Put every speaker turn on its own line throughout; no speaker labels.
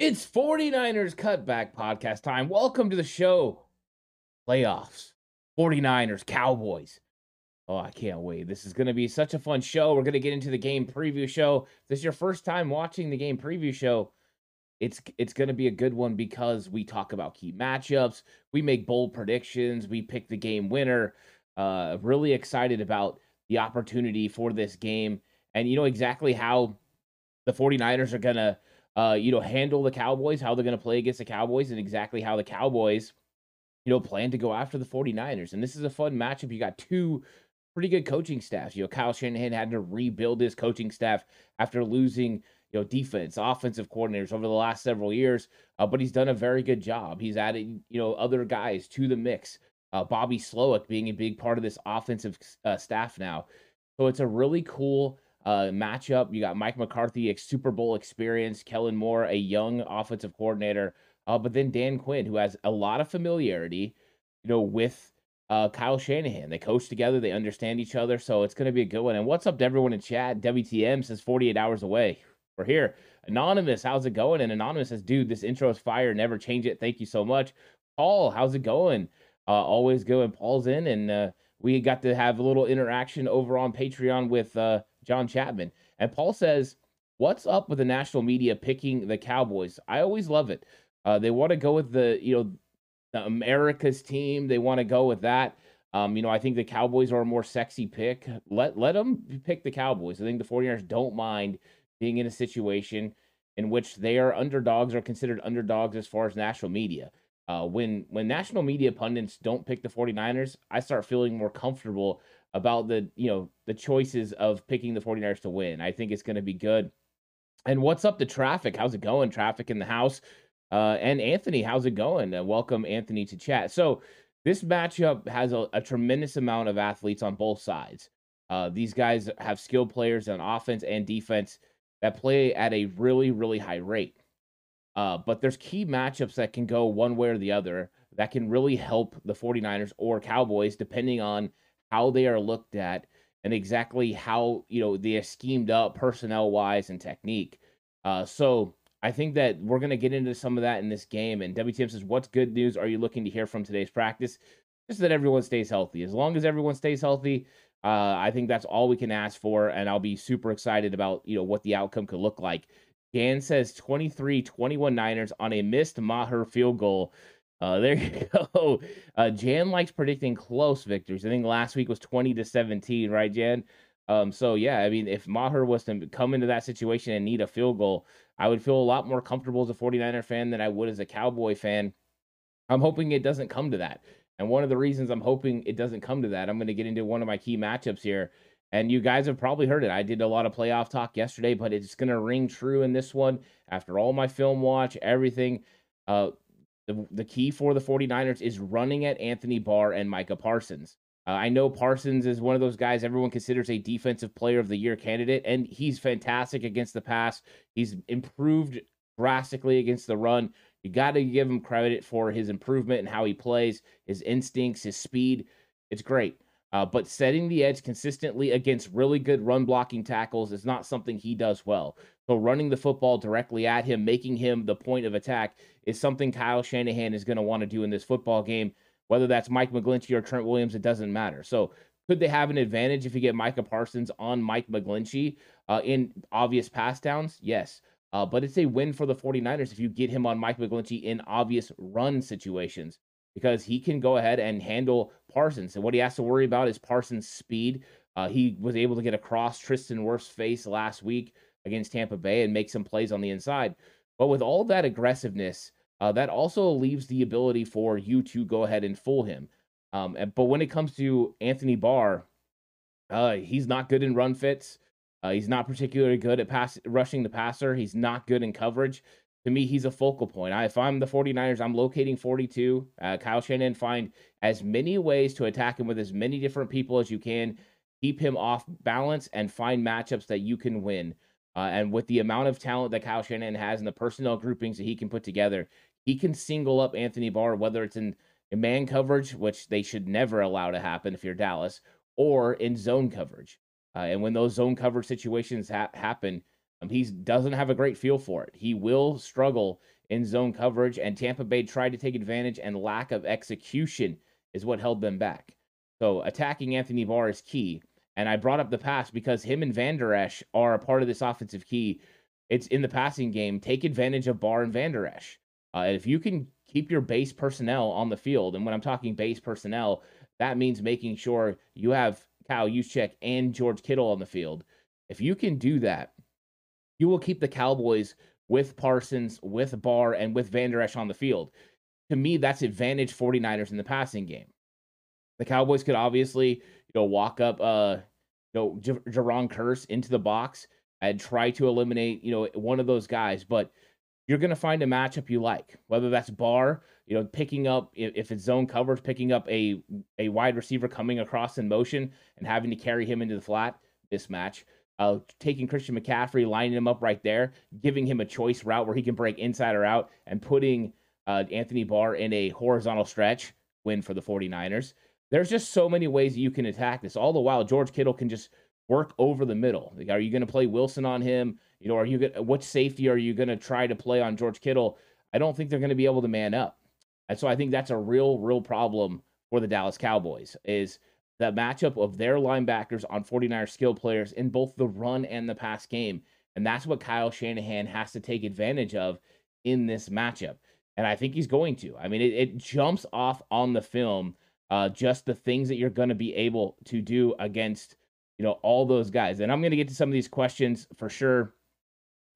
It's 49ers Cutback Podcast time. Welcome to the show. Playoffs, 49ers, Cowboys. Oh, I can't wait. This is going to be such a fun show. We're going to get into the game preview show. If this is your first time watching the game preview show. It's it's going to be a good one because we talk about key matchups, we make bold predictions, we pick the game winner. Uh really excited about the opportunity for this game and you know exactly how the 49ers are going to uh, you know, handle the Cowboys, how they're going to play against the Cowboys, and exactly how the Cowboys, you know, plan to go after the 49ers. And this is a fun matchup. You got two pretty good coaching staffs. You know, Kyle Shanahan had to rebuild his coaching staff after losing, you know, defense, offensive coordinators over the last several years, uh, but he's done a very good job. He's added, you know, other guys to the mix. Uh, Bobby Slowik being a big part of this offensive uh, staff now. So it's a really cool uh, matchup. You got Mike McCarthy, a Super Bowl experience, Kellen Moore, a young offensive coordinator, uh, but then Dan Quinn, who has a lot of familiarity, you know, with uh, Kyle Shanahan. They coach together, they understand each other, so it's going to be a good one. And what's up to everyone in chat? WTM says 48 hours away. We're here. Anonymous, how's it going? And Anonymous says, dude, this intro is fire. Never change it. Thank you so much. Paul, how's it going? Uh, always good when Paul's in, and uh, we got to have a little interaction over on Patreon with uh, John Chapman. And Paul says, What's up with the national media picking the Cowboys? I always love it. Uh, they want to go with the, you know, the America's team. They want to go with that. Um, you know, I think the Cowboys are a more sexy pick. Let let them pick the Cowboys. I think the 49ers don't mind being in a situation in which they are underdogs or considered underdogs as far as national media. Uh, when when national media pundits don't pick the 49ers, I start feeling more comfortable about the you know the choices of picking the 49ers to win. I think it's going to be good. And what's up the traffic? How's it going? Traffic in the house. Uh, and Anthony, how's it going? Uh, welcome Anthony to chat. So this matchup has a, a tremendous amount of athletes on both sides. Uh, these guys have skilled players on offense and defense that play at a really, really high rate. Uh, but there's key matchups that can go one way or the other that can really help the 49ers or Cowboys, depending on how they are looked at and exactly how you know they are schemed up personnel wise and technique. Uh, so I think that we're going to get into some of that in this game. And WTM says, "What's good news are you looking to hear from today's practice?" Just that everyone stays healthy. As long as everyone stays healthy, uh, I think that's all we can ask for. And I'll be super excited about you know what the outcome could look like. Dan says 23-21 Niners on a missed Maher field goal. Uh, there you go. Uh, Jan likes predicting close victories. I think last week was 20 to 17, right, Jan? Um, so yeah, I mean, if Maher was to come into that situation and need a field goal, I would feel a lot more comfortable as a 49er fan than I would as a Cowboy fan. I'm hoping it doesn't come to that. And one of the reasons I'm hoping it doesn't come to that, I'm going to get into one of my key matchups here. And you guys have probably heard it. I did a lot of playoff talk yesterday, but it's going to ring true in this one after all my film watch, everything. Uh, the, key for the 49ers is running at Anthony Barr and Micah Parsons. Uh, I know Parsons is one of those guys everyone considers a defensive player of the year candidate, and he's fantastic against the pass. He's improved drastically against the run. You got to give him credit for his improvement and how he plays, his instincts, his speed. It's great. Uh, but setting the edge consistently against really good run blocking tackles is not something he does well. So running the football directly at him, making him the point of attack, is something Kyle Shanahan is going to want to do in this football game. Whether that's Mike McGlinchey or Trent Williams, it doesn't matter. So could they have an advantage if you get Micah Parsons on Mike McGlinchey uh, in obvious pass downs? Yes. Uh, but it's a win for the 49ers if you get him on Mike McGlinchey in obvious run situations because he can go ahead and handle Parsons. And what he has to worry about is Parsons' speed. Uh, he was able to get across Tristan Wirfs' face last week against Tampa Bay and make some plays on the inside. But with all that aggressiveness, uh, that also leaves the ability for you to go ahead and fool him. Um, and, but when it comes to Anthony Barr, uh, he's not good in run fits. Uh, he's not particularly good at pass rushing the passer. He's not good in coverage. to me, he's a focal point. I, if I'm the 49ers, I'm locating 42. Uh, Kyle Shanahan, find as many ways to attack him with as many different people as you can. Keep him off balance and find matchups that you can win. Uh, and with the amount of talent that Kyle Shanahan has and the personnel groupings that he can put together, he can single up Anthony Barr, whether it's in, in man coverage, which they should never allow to happen if you're Dallas, or in zone coverage. Uh, and when those zone coverage situations ha- happen, um, he doesn't have a great feel for it. He will struggle in zone coverage, and Tampa Bay tried to take advantage, and lack of execution is what held them back. So attacking Anthony Barr is key. And I brought up the pass because him and Vander Esch are a part of this offensive key. It's in the passing game. Take advantage of Barr and Vander Esch. Uh, if you can keep your base personnel on the field, and when I'm talking base personnel, that means making sure you have Kyle Juszczyk and George Kittle on the field. If you can do that, you will keep the Cowboys with Parsons, with Barr, and with Vander Esch on the field. To me, that's advantage 49ers in the passing game. The Cowboys could obviously, you know, walk up, uh, you know, J- Jayron Kearse into the box and try to eliminate, you know, one of those guys. But you're going to find a matchup you like, whether that's Barr, you know, picking up if it's zone coverage, picking up a a wide receiver coming across in motion and having to carry him into the flat mismatch uh, taking Christian McCaffrey, lining him up right there, giving him a choice route where he can break inside or out, and putting uh, Anthony Barr in a horizontal stretch win for the 49ers. There's just so many ways you can attack this. All the while, George Kittle can just work over the middle. Like, are you going to play Wilson on him? You know, are you going what safety are you going to try to play on George Kittle? I don't think they're going to be able to man up. And so I think that's a real, real problem for the Dallas Cowboys is the matchup of their linebackers on 49er skill players in both the run and the pass game. And that's what Kyle Shanahan has to take advantage of in this matchup. And I think he's going to. I mean, it, it jumps off on the film uh, just the things that you're going to be able to do against, you know, all those guys. And I'm going to get to some of these questions for sure.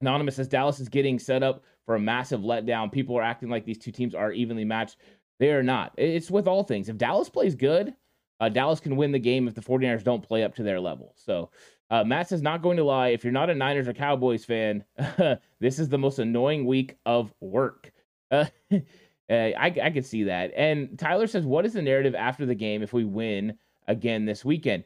Anonymous says Dallas is getting set up for a massive letdown. People are acting like these two teams are evenly matched. They are not. It's with all things. If Dallas plays good, uh, Dallas can win the game if the 49ers don't play up to their level. So uh, Matt says, not going to lie, if you're not a Niners or Cowboys fan, this is the most annoying week of work. Uh, I, I could see that. And Tyler says, what is the narrative after the game if we win again this weekend?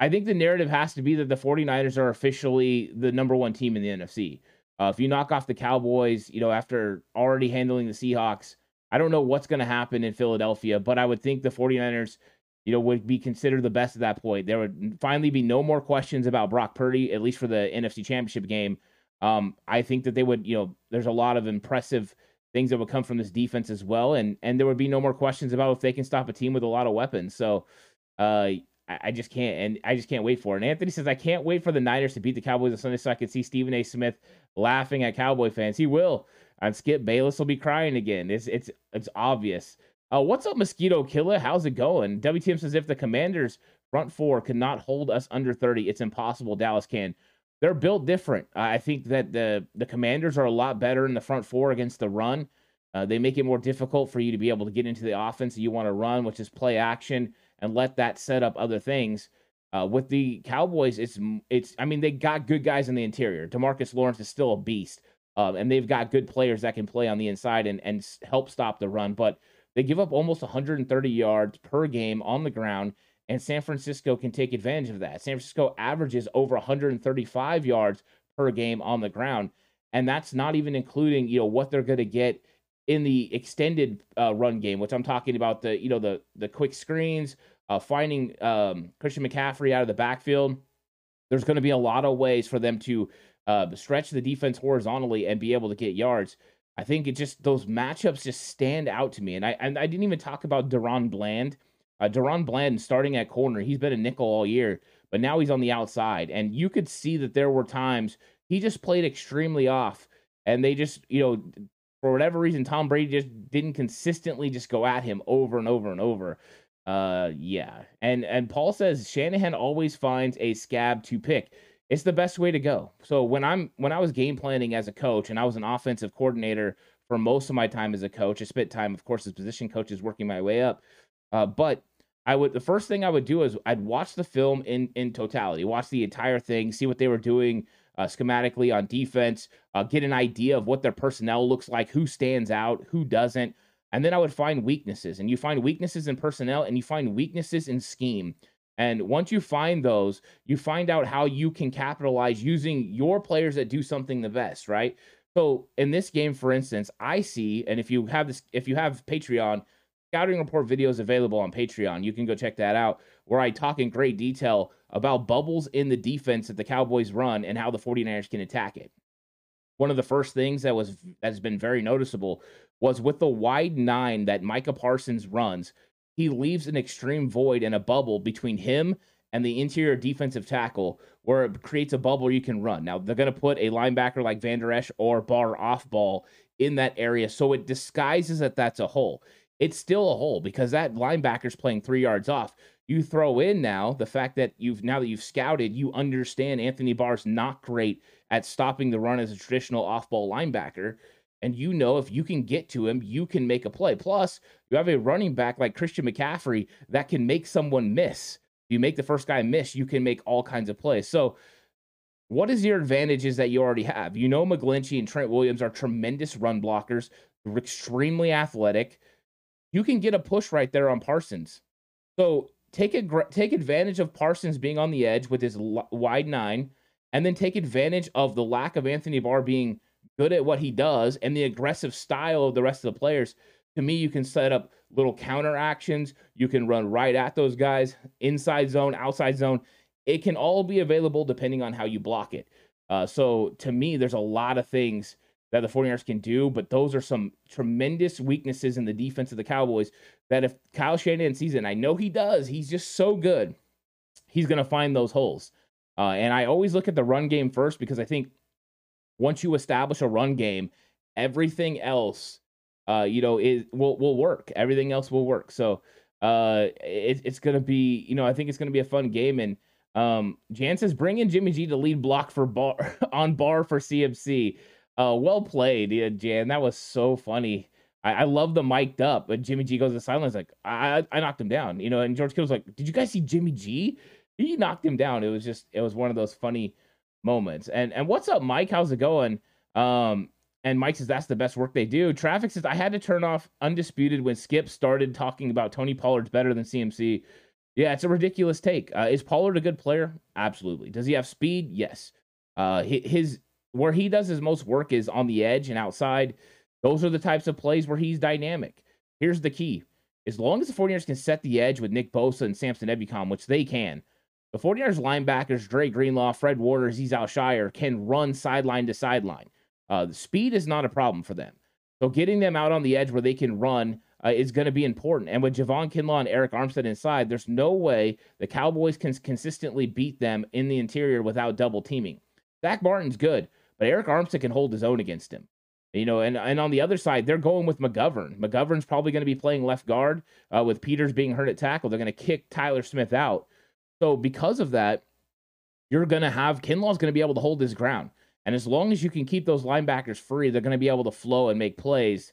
I think the narrative has to be that the 49ers are officially the number one team in the NFC. Uh, if you knock off the Cowboys, you know, after already handling the Seahawks, I don't know what's going to happen in Philadelphia, but I would think the 49ers you know, would be considered the best at that point. There would finally be no more questions about Brock Purdy, at least for the NFC Championship game. Um, I think that they would, you know, there's a lot of impressive things that would come from this defense as well, and and there would be no more questions about if they can stop a team with a lot of weapons. So, uh, I, I just can't, and I just can't wait for it. And Anthony says, I can't wait for the Niners to beat the Cowboys on Sunday, so I can see Stephen A. Smith laughing at Cowboy fans. He will. And Skip Bayless will be crying again. It's it's it's obvious. Uh, what's up, Mosquito Killer? How's it going? WTM says if the Commanders front four cannot hold us under 30, it's impossible Dallas can. They're built different. I think that the the Commanders are a lot better in the front four against the run. Uh, they make it more difficult for you to be able to get into the offense that you want to run, which is play action and let that set up other things. Uh, with the Cowboys, it's it's. I mean, they got good guys in the interior. Demarcus Lawrence is still a beast, um, and they've got good players that can play on the inside and and help stop the run. But they give up almost 130 yards per game on the ground, and San Francisco can take advantage of that. San Francisco averages over 135 yards per game on the ground, and that's not even including you know what they're going to get in the extended uh, run game, which I'm talking about the you know the the quick screens, uh, finding um, Christian McCaffrey out of the backfield. There's going to be a lot of ways for them to uh, stretch the defense horizontally and be able to get yards. I think it just those matchups just stand out to me. And I and I didn't even talk about DaRon Bland. Uh, DaRon Bland starting at corner, he's been a nickel all year, but now he's on the outside, and you could see that there were times he just played extremely off, and they just you know for whatever reason Tom Brady just didn't consistently just go at him over and over and over. Uh, yeah, and and Paul says Shanahan always finds a scab to pick it's the best way to go. So when I'm when I was game planning as a coach and I was an offensive coordinator for most of my time as a coach, I spent time, of course, as position coaches working my way up. Uh, but I would the first thing I would do is I'd watch the film in in totality, watch the entire thing, see what they were doing uh, schematically on defense, uh, get an idea of what their personnel looks like, who stands out, who doesn't. And then I would find weaknesses. And you find weaknesses in personnel and you find weaknesses in scheme. And once you find those, you find out how you can capitalize using your players that do something the best, right? So in this game, for instance, I see, and if you have this, if you have Patreon, scouting report videos available on Patreon. You can go check that out, where I talk in great detail about bubbles in the defense that the Cowboys run and how the 49ers can attack it. One of the first things that was that's been very noticeable was with the wide nine that Micah Parsons runs, he leaves an extreme void and a bubble between him and the interior defensive tackle where it creates a bubble you can run. Now they're going to put a linebacker like Van Der Esch or Barr off ball in that area so it disguises that that's a hole it's still a hole because that linebacker's playing three yards off. You throw in now the fact that you've now that you've scouted, you understand Anthony Barr's not great at stopping the run as a traditional off-ball linebacker. And you know if you can get to him, you can make a play. Plus, you have a running back like Christian McCaffrey that can make someone miss. You make the first guy miss, you can make all kinds of plays. So what is your advantages that you already have? You know McGlinchey and Trent Williams are tremendous run blockers, They're extremely athletic you can get a push right there on Parsons. So take a take advantage of Parsons being on the edge with his wide nine, and then take advantage of the lack of Anthony Barr being good at what he does and the aggressive style of the rest of the players. To me, you can set up little counter actions. You can run right at those guys, inside zone, outside zone. It can all be available depending on how you block it. Uh, so to me, there's a lot of things that the 49ers can do, but those are some tremendous weaknesses in the defense of the Cowboys that if Kyle Shanahan sees it, and I know he does, he's just so good, he's going to find those holes. Uh, and I always look at the run game first because I think once you establish a run game, everything else, uh, you know, is will will work. Everything else will work. So uh, it, it's going to be, you know, I think it's going to be a fun game. And um, Jan says, bring in Jimmy G to lead block for Barr on Barr for CMC. Uh, well played, yeah, Jan. That was so funny. I, I love the mic'd up, but Jimmy G goes to silence. Like I, I knocked him down, you know. And George Kittle's like, "Did you guys see Jimmy G? He knocked him down." It was just, it was one of those funny moments. And and what's up, Mike? How's it going? Um, and Mike says that's the best work they do. Traffic says I had to turn off undisputed when Skip started talking about Tony Pollard's better than CMC. Yeah, it's a ridiculous take. Uh, is Pollard a good player? Absolutely. Does he have speed? Yes. Uh, his where he does his most work is on the edge and outside. Those are the types of plays where he's dynamic. Here's the key. As long as the 49ers can set the edge with Nick Bosa and Samson Ebukam, which they can, the 49ers linebackers, Dre Greenlaw, Fred Warner, Azeez Al-Shaair, can run sideline to sideline. Uh, the speed is not a problem for them. So getting them out on the edge where they can run uh, is going to be important. And with Javon Kinlaw and Arik Armstead inside, there's no way the Cowboys can consistently beat them in the interior without double teaming. Zack Martin's good, but Arik Armstead can hold his own against him. You know, and, and on the other side, they're going with McGovern. McGovern's probably going to be playing left guard uh, with Peters being hurt at tackle. They're going to kick Tyler Smith out. So because of that, you're going to have Kinlaw's going to be able to hold his ground. And as long as you can keep those linebackers free, they're going to be able to flow and make plays.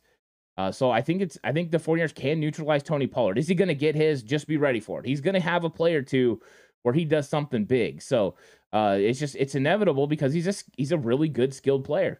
Uh, so I think it's I think the 49ers can neutralize Tony Pollard. Is he going to get his? Just be ready for it. He's going to have a play or two where he does something big. So uh, it's just it's inevitable because he's just he's a really good skilled player.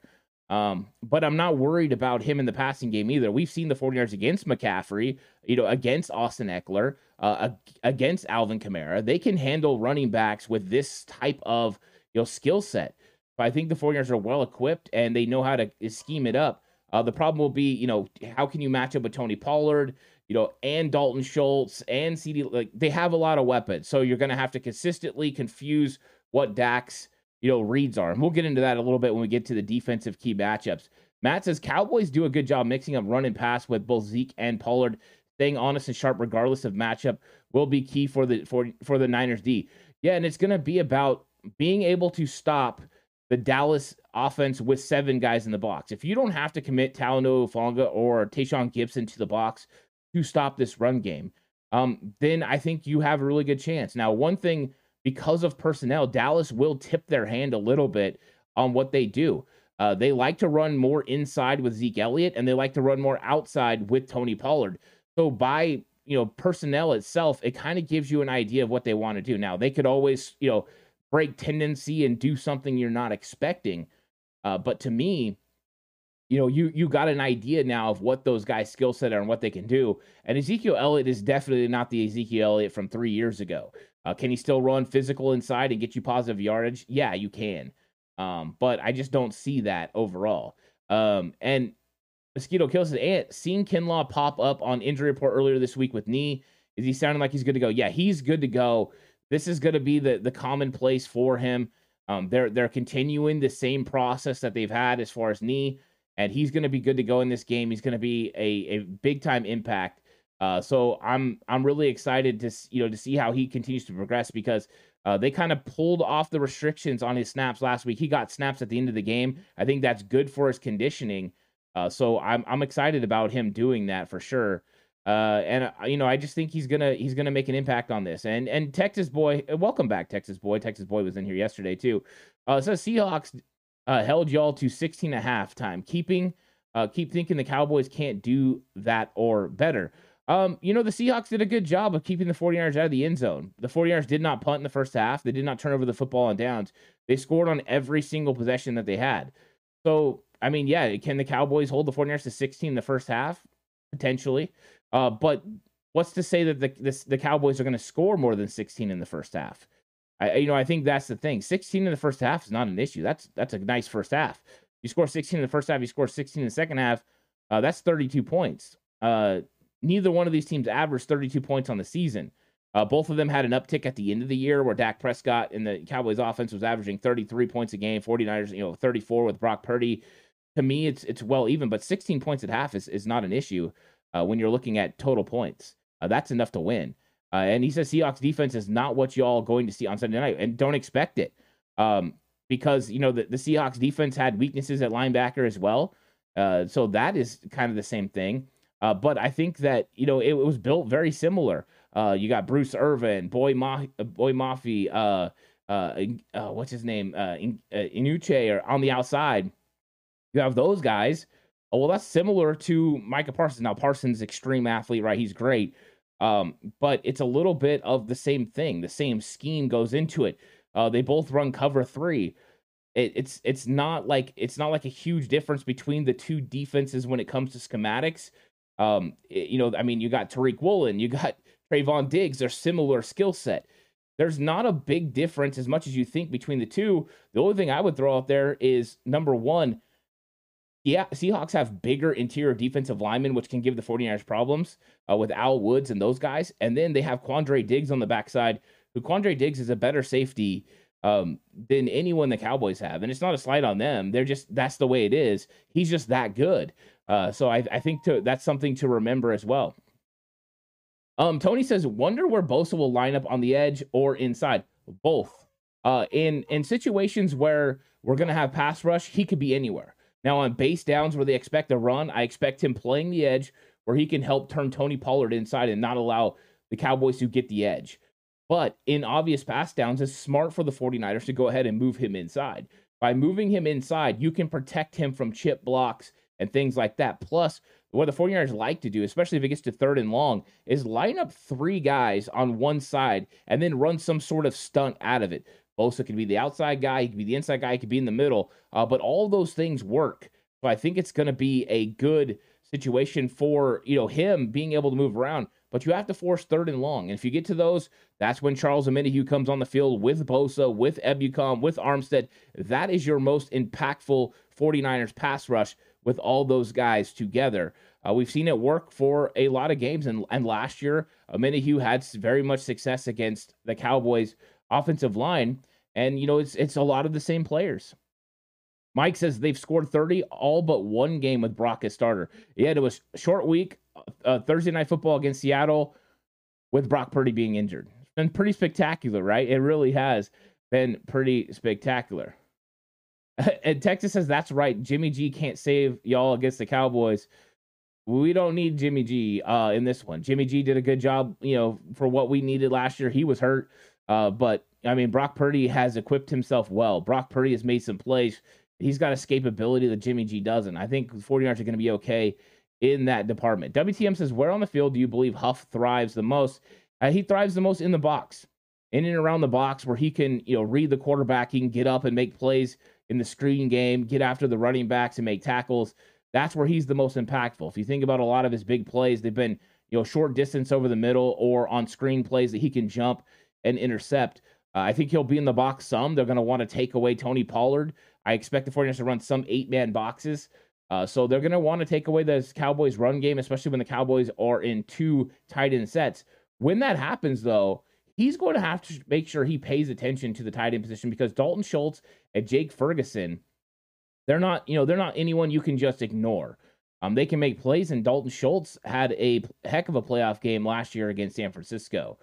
Um, but I'm not worried about him in the passing game either. We've seen the 49ers against McCaffrey, you know, against Austin Ekeler, uh, against Alvin Kamara. They can handle running backs with this type of you know skill set. But I think the 49ers are well equipped and they know how to scheme it up. Uh, the problem will be, you know, how can you match up with Tony Pollard? You know, and Dalton Schultz and CeeDee. Like they have a lot of weapons, so you're going to have to consistently confuse what Dak's you know reads are, and we'll get into that a little bit when we get to the defensive key matchups. Matt says Cowboys do a good job mixing up run and pass with both Zeke and Pollard. Staying honest and sharp, regardless of matchup, will be key for the for for the Niners D. Yeah, and it's going to be about being able to stop the Dallas offense with seven guys in the box. If you don't have to commit Talanoa Hufanga or Tashaun Gipson to the box to stop this run game, um, then I think you have a really good chance. Now, one thing because of personnel, Dallas will tip their hand a little bit on what they do. Uh, they like to run more inside with Zeke Elliott, and they like to run more outside with Tony Pollard. So by you know personnel itself, it kind of gives you an idea of what they want to do. Now they could always you know break tendency and do something you're not expecting. Uh, but to me, you know, you you got an idea now of what those guys' skill set are and what they can do. And Ezekiel Elliott is definitely not the Ezekiel Elliott from three years ago. Uh, can he still run physical inside and get you positive yardage? Yeah, you can. Um, but I just don't see that overall. Um, and Mosquito Kills says, Ant, seen Kinlaw pop up on injury report earlier this week with knee. Is he sounding like he's good to go? Yeah, he's good to go. This is going to be the the commonplace for him. Um, they're they're continuing the same process that they've had as far as knee and he's going to be good to go in this game. He's going to be a, a big time impact. Uh, so I'm I'm really excited to you know to see how he continues to progress because uh, they kind of pulled off the restrictions on his snaps last week. He got snaps at the end of the game. I think that's good for his conditioning. Uh, so I'm I'm excited about him doing that for sure. Uh, and uh, you know, I just think he's gonna he's gonna make an impact on this. And and Texas boy, welcome back, Texas boy. Texas boy was in here yesterday too. Uh, so Seahawks uh, held y'all to 16 and a half time. Keeping, uh, keep thinking the Cowboys can't do that or better. Um, you know, the Seahawks did a good job of keeping the 49ers out of the end zone. The 49ers did not punt in the first half. They did not turn over the football on downs. They scored on every single possession that they had. So, I mean, yeah, can the Cowboys hold the 49ers to 16 in the first half? Potentially. Uh, but what's to say that the, the, the Cowboys are going to score more than 16 in the first half? I you know I think that's the thing. 16 in the first half is not an issue. That's that's a nice first half. You score 16 in the first half. You score 16 in the second half. Uh, that's 32 points. Uh, neither one of these teams averaged 32 points on the season. Uh, both of them had an uptick at the end of the year where Dak Prescott and the Cowboys offense was averaging 33 points a game, 49ers, you know, 34 with Brock Purdy. To me, it's it's well even, but 16 points at half is, is not an issue uh, when you're looking at total points. Uh, that's enough to win. Uh, and he says Seahawks defense is not what y'all going to see on Sunday night, and don't expect it. Um, because you know the, the Seahawks defense had weaknesses at linebacker as well. Uh, so that is kind of the same thing. Uh, but I think that you know it, it was built very similar. Uh, you got Bruce Irvin, Boy Ma- Boye Mafe, uh, uh, uh, what's his name, uh, In- uh, Inuche, or on the outside. You have those guys. Oh, well, that's similar to Micah Parsons. Now Parsons, extreme athlete, right? He's great. Um, but it's a little bit of the same thing. The same scheme goes into it. Uh, they both run cover three. It, it's it's not like it's not like a huge difference between the two defenses when it comes to schematics. Um, it, you know, I mean, you got Tariq Woolen, you got Trevon Diggs. They're similar skill set. There's not a big difference as much as you think between the two. The only thing I would throw out there is number one, yeah, Seahawks have bigger interior defensive linemen, which can give the 49ers problems uh, with Al Woods and those guys. And then they have Quandre Diggs on the backside, who Quandre Diggs is a better safety um, than anyone the Cowboys have. And it's not a slight on them. They're just, that's the way it is. He's just that good. Uh, so I, I think to, that's something to remember as well. Um, Tony says, wonder where Bosa will line up on the edge or inside. Both. Uh, in in situations where we're gonna have pass rush, he could be anywhere. Now, on base downs where they expect a run, I expect him playing the edge where he can help turn Tony Pollard inside and not allow the Cowboys to get the edge. But in obvious pass downs, it's smart for the 49ers to go ahead and move him inside. By moving him inside, you can protect him from chip blocks and things like that. Plus, what the 49ers like to do, especially if it gets to third and long, is line up three guys on one side and then run some sort of stunt out of it. Bosa could be the outside guy, he could be the inside guy, he could be in the middle, uh, but all those things work. So I think it's going to be a good situation for you know him being able to move around. But you have to force third and long, and if you get to those, that's when Charles Omenihu comes on the field with Bosa, with Ebukam, with Armstead. That is your most impactful 49ers pass rush with all those guys together. Uh, we've seen it work for a lot of games, and, and last year, Omenihu had very much success against the Cowboys offensive line. And, you know, it's it's a lot of the same players. Mike says they've scored 30 all but one game with Brock as starter. Yeah, it was short week, uh, Thursday night football against Seattle with Brock Purdy being injured. It's been pretty spectacular, right? It really has been pretty spectacular. and Texas says that's right. Jimmy G can't save y'all against the Cowboys. We don't need Jimmy G uh, in this one. Jimmy G did a good job, you know, for what we needed last year. He was hurt. Uh, but I mean, Brock Purdy has equipped himself well. Brock Purdy has made some plays. He's got escapability that Jimmy G doesn't. I think 49ers are going to be okay in that department. WTM says, Where on the field do you believe Huff thrives the most? Uh, he thrives the most in the box. in and around the box where he can, you know, read the quarterback, he can get up and make plays in the screen game, get after the running backs and make tackles. That's where he's the most impactful. If you think about a lot of his big plays, they've been, you know, short distance over the middle or on screen plays that he can jump and intercept. Uh, I think he'll be in the box some. They're going to want to take away Tony Pollard. I expect the 49ers to run some eight man boxes. Uh, so they're going to want to take away the Cowboys run game, especially when the Cowboys are in two tight end sets. When that happens, though, he's going to have to make sure he pays attention to the tight end position because Dalton Schultz and Jake Ferguson, they're not, you know, they're not anyone you can just ignore. Um, they can make plays, and Dalton Schultz had a heck of a playoff game last year against San Francisco.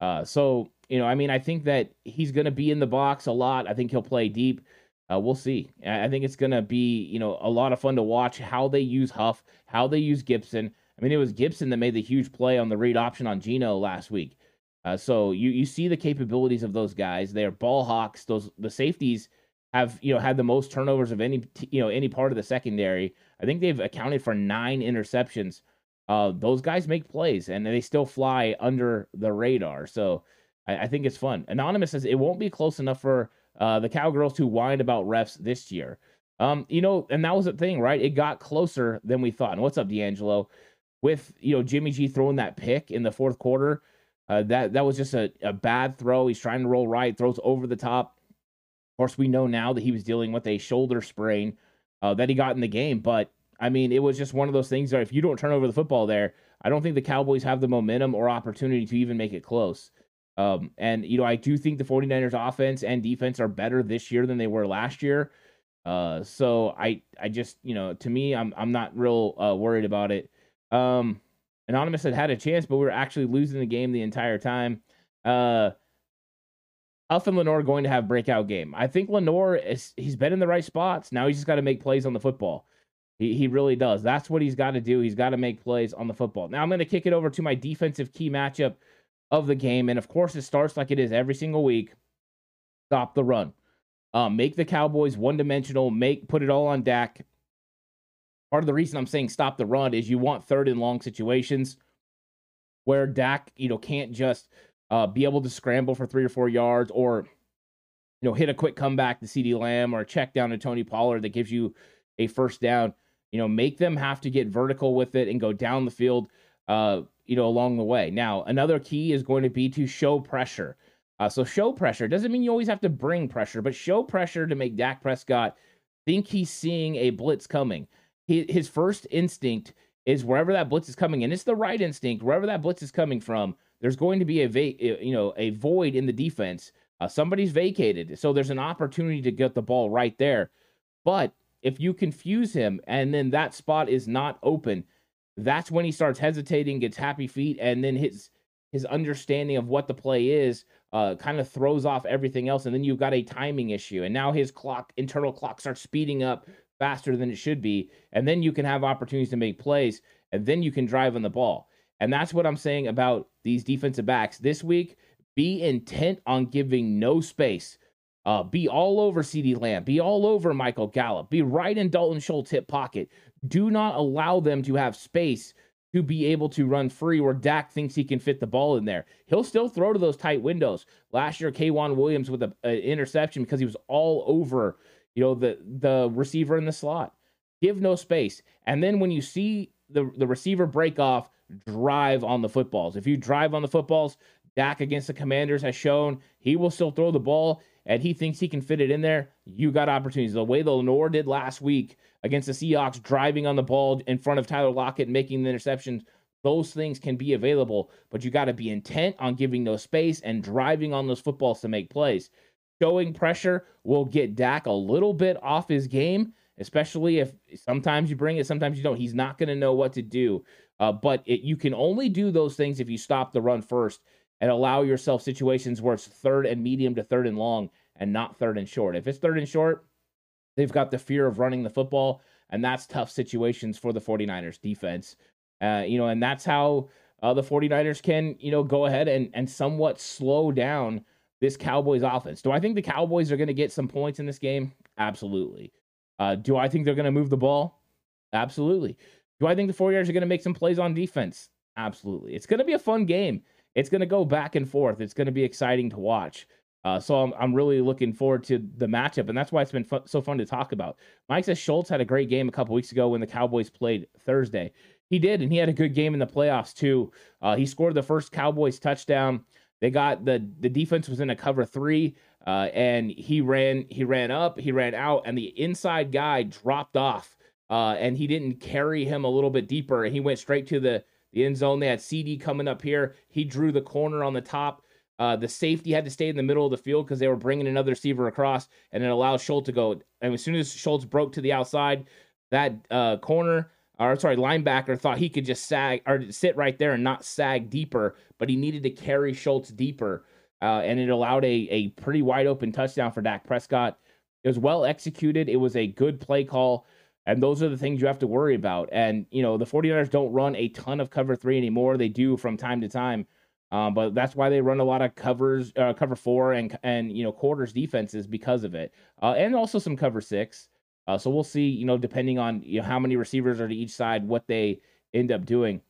Uh, so you know, I mean, I think that he's going to be in the box a lot. I think he'll play deep. Uh, we'll see. I think it's to be, you know, a lot of fun to watch how they use Huff, how they use Gipson. I mean, it was Gipson that made the huge play on the read option on Geno last week. Uh, so you you see the capabilities of those guys. They are ball hawks. Those the safeties have you know had the most turnovers of any you know any part of the secondary. I think they've accounted for nine interceptions. Uh, those guys make plays and they still fly under the radar. So I, I think it's fun. Anonymous says it won't be close enough for uh, the Cowgirls to whine about refs this year. Um, you know, and that was the thing, right? It got closer than we thought. And what's up, D'Angelo? With you know Jimmy G throwing that pick in the fourth quarter, uh, that that was just a, a bad throw. He's trying to roll right, throws over the top. Of course, we know now that he was dealing with a shoulder sprain uh, that he got in the game. But I mean, it was just one of those things that if you don't turn over the football there, I don't think the Cowboys have the momentum or opportunity to even make it close. Um, and, you know, I do think the 49ers offense and defense are better this year than they were last year. Uh, so I, I just, you know, to me, I'm, I'm not real uh, worried about it. Um, Anonymous had had a chance, but we were actually losing the game the entire time. Uh, Huff and Lenoir going to have breakout game. I think Lenoir is he's been in the right spots. Now he's just got to make plays on the football. He he really does. That's what he's got to do. He's got to make plays on the football. Now I'm going to kick it over to my defensive key matchup of the game. And of course, it starts like it is every single week. Stop the run. Um, make the Cowboys one dimensional. Make put it all on Dak. Part of the reason I'm saying stop the run is you want third and long situations where Dak, you know, can't just uh, be able to scramble for three or four yards or, you know, hit a quick comeback to CeeDee Lamb or check down to Tony Pollard that gives you a first down. You know, make them have to get vertical with it and go down the field. Uh, you know, along the way. Now, another key is going to be to show pressure. Uh, so show pressure doesn't mean you always have to bring pressure, but show pressure to make Dak Prescott think he's seeing a blitz coming. He, his first instinct is wherever that blitz is coming, and it's the right instinct. Wherever that blitz is coming from, there's going to be a va- you know a void in the defense. Uh, somebody's vacated, so there's an opportunity to get the ball right there. But if you confuse him and then that spot is not open, that's when he starts hesitating, gets happy feet, and then his his understanding of what the play is uh, kind of throws off everything else, and then you've got a timing issue, and now his clock, internal clock, starts speeding up faster than it should be, and then you can have opportunities to make plays, and then you can drive on the ball, and that's what I'm saying about these defensive backs this week. Be intent on giving no space. Uh, be all over CeeDee Lamb. Be all over Michael Gallup. Be right in Dalton Schultz hip pocket do not allow them to have space to be able to run free where Dak thinks he can fit the ball in there. He'll still throw to those tight windows. Last year, K'Waun Williams with an interception because he was all over, you know, the the receiver in the slot. Give no space. And then when you see the, the receiver break off, drive on the footballs. If you drive on the footballs, Dak against the commanders has shown he will still throw the ball and he thinks he can fit it in there. You got opportunities. The way the Lenoir did last week against the Seahawks, driving on the ball in front of Tyler Lockett, making the interceptions. Those things can be available, but you got to be intent on giving those space and driving on those footballs to make plays. Showing pressure will get Dak a little bit off his game, especially if sometimes you bring it, sometimes you don't. He's not going to know what to do. Uh, but it, you can only do those things if you stop the run first and allow yourself situations where it's third and medium to third and long and not third and short. If it's third and short, They've got the fear of running the football, and that's tough situations for the 49ers defense. Uh, you know, and that's how uh, the 49ers can, you know, go ahead and, and somewhat slow down this Cowboys offense. Do I think the Cowboys are going to get some points in this game? Absolutely. Uh, do I think they're going to move the ball? Absolutely. Do I think the 49ers are going to make some plays on defense? Absolutely. It's going to be a fun game. it's going to go back and forth. It's going to be exciting to watch. Uh, so I'm, I'm really looking forward to the matchup, and that's why it's been fu- so fun to talk about. Mike says Schultz had a great game a couple weeks ago when the Cowboys played Thursday. He did, and he had a good game in the playoffs too. Uh, he scored the first Cowboys touchdown. They got the the defense was in a cover three, uh, and he ran he ran up, he ran out, and the inside guy dropped off, uh, and he didn't carry him a little bit deeper, and he went straight to the the end zone. They had CeeDee coming up here. He drew the corner on the top. Uh, the safety had to stay in the middle of the field because they were bringing another receiver across, and it allowed Schultz to go. And as soon as Schultz broke to the outside, that uh, corner or sorry, linebacker thought he could just sag or sit right there and not sag deeper, but he needed to carry Schultz deeper, uh, and it allowed a a pretty wide open touchdown for Dak Prescott. It was well executed. It was a good play call. And those are the things you have to worry about. And, you know, the 49ers don't run a ton of cover three anymore. They do from time to time. Um, but that's why they run a lot of covers, uh, cover four and, and, you know, quarters defenses because of it. Uh, and also some cover six. Uh, so we'll see, you know, depending on you know, how many receivers are to each side, what they end up doing.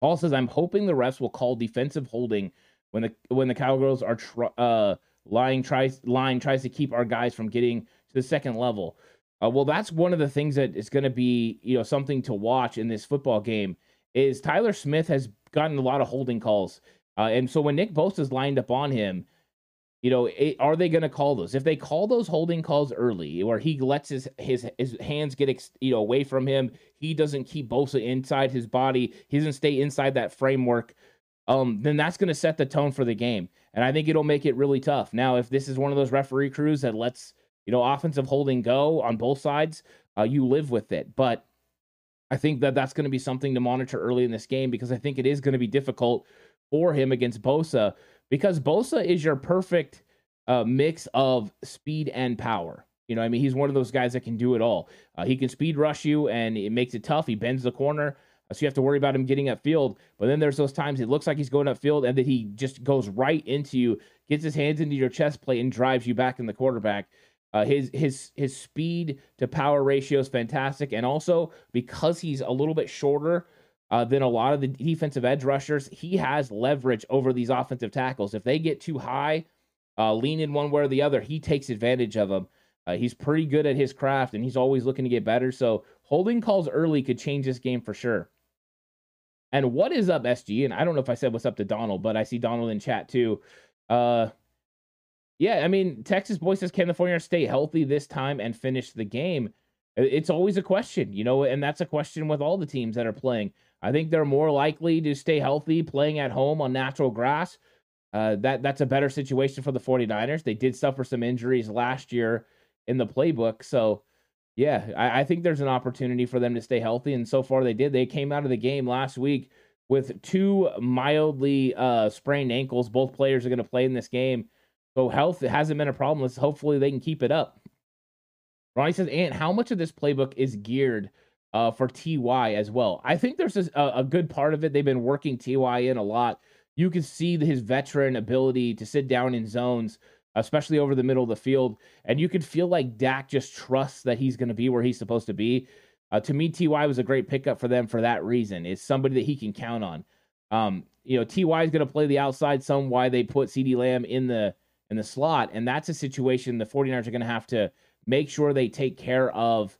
Paul says, I'm hoping the refs will call defensive holding when the when the Cowgirls are tr- uh, lying tries line tries to keep our guys from getting to the second level. Uh, well, that's one of the things that is going to be you know something to watch in this football game. Is Tyler Smith has gotten a lot of holding calls, uh, and so when Nick Bosa is lined up on him, you know, it, are they going to call those? If they call those holding calls early, or he lets his his his hands get ex, you know away from him, he doesn't keep Bosa inside his body, he doesn't stay inside that framework. Um, then that's going to set the tone for the game, and I think it'll make it really tough. Now, if this is one of those referee crews that lets you know offensive holding go on both sides, uh, you live with it. But I think that that's going to be something to monitor early in this game because I think it is going to be difficult for him against Bosa because Bosa is your perfect uh, mix of speed and power. You know, I mean, he's one of those guys that can do it all. Uh, he can speed rush you, and it makes it tough. He bends the corner, uh, so you have to worry about him getting upfield. But then there's those times it looks like he's going upfield, and then he just goes right into you, gets his hands into your chest plate, and drives you back in the quarterback. Uh, his his his speed to power ratio is fantastic, and also because he's a little bit shorter, uh, than a lot of the defensive edge rushers. He has leverage over these offensive tackles. If they get too high, uh, lean in one way or the other, he takes advantage of them. Uh, he's pretty good at his craft, and he's always looking to get better. So holding calls early could change this game for sure. And what is up, SG? And I don't know if I said what's up to Donald, but I see Donald in chat too. Uh, yeah, I mean, Texas boy says, can the 49ers stay healthy this time and finish the game? It's always a question, you know, and that's a question with all the teams that are playing. I think they're more likely to stay healthy playing at home on natural grass. Uh, that that's a better situation for the 49ers. They did suffer some injuries last year in the playbook. So yeah, I, I think there's an opportunity for them to stay healthy. And so far they did. They came out of the game last week with two mildly uh, sprained ankles. Both players are going to play in this game. So health it hasn't been a problem. Let's hopefully they can keep it up. Ronnie says, Ant, how much of this playbook is geared uh, for TY as well. I think there's a, a good part of it. They've been working TY in a lot. You can see his veteran ability to sit down in zones, especially over the middle of the field. And you can feel like Dak just trusts that he's going to be where he's supposed to be. Uh, to me, TY was a great pickup for them for that reason. It's somebody that he can count on. Um, you know, TY is going to play the outside some why they put CeeDee Lamb in the in the slot. And that's a situation the 49ers are going to have to make sure they take care of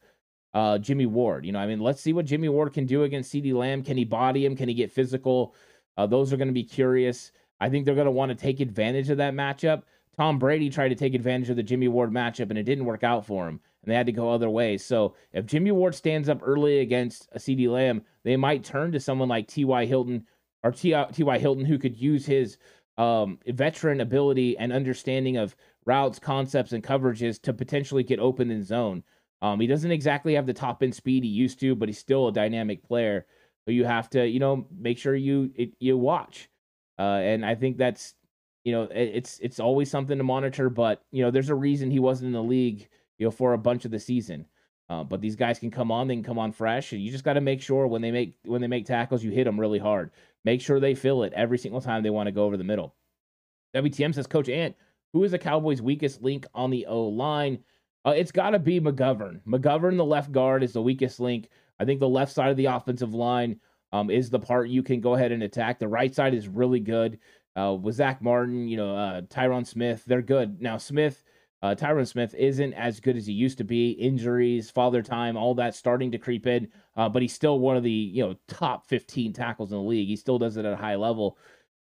uh, Jimmy Ward. You know, I mean, let's see what Jimmy Ward can do against CeeDee Lamb. Can he body him? Can he get physical? Uh, those are going to be curious. I think they're going to want to take advantage of that matchup. Tom Brady tried to take advantage of the Jimmy Ward matchup, and it didn't work out for him, and they had to go other ways. So if Jimmy Ward stands up early against a CeeDee Lamb, they might turn to someone like T.Y. Hilton or T.Y. Hilton who could use his um, veteran ability and understanding of routes, concepts, and coverages to potentially get open in zone. Um, he doesn't exactly have the top end speed he used to, but he's still a dynamic player. So you have to, you know, make sure you it, you watch. Uh, and I think that's, you know, it, it's it's always something to monitor. But you know, there's a reason he wasn't in the league, you know, for a bunch of the season. Uh, but these guys can come on, they can come on fresh, and you just got to make sure when they make when they make tackles, you hit them really hard. Make sure they feel it every single time they want to go over the middle. WTM says, Coach Ant, who is the Cowboys' weakest link on the O line? Uh, it's got to be McGovern. McGovern, the left guard, is the weakest link. I think the left side of the offensive line um, is the part you can go ahead and attack. The right side is really good. Uh, with Zack Martin, you know, uh, Tyron Smith, they're good. Now, Smith, uh, Tyron Smith isn't as good as he used to be. Injuries, father time, all that starting to creep in. Uh, but he's still one of the you know top 15 tackles in the league. He still does it at a high level.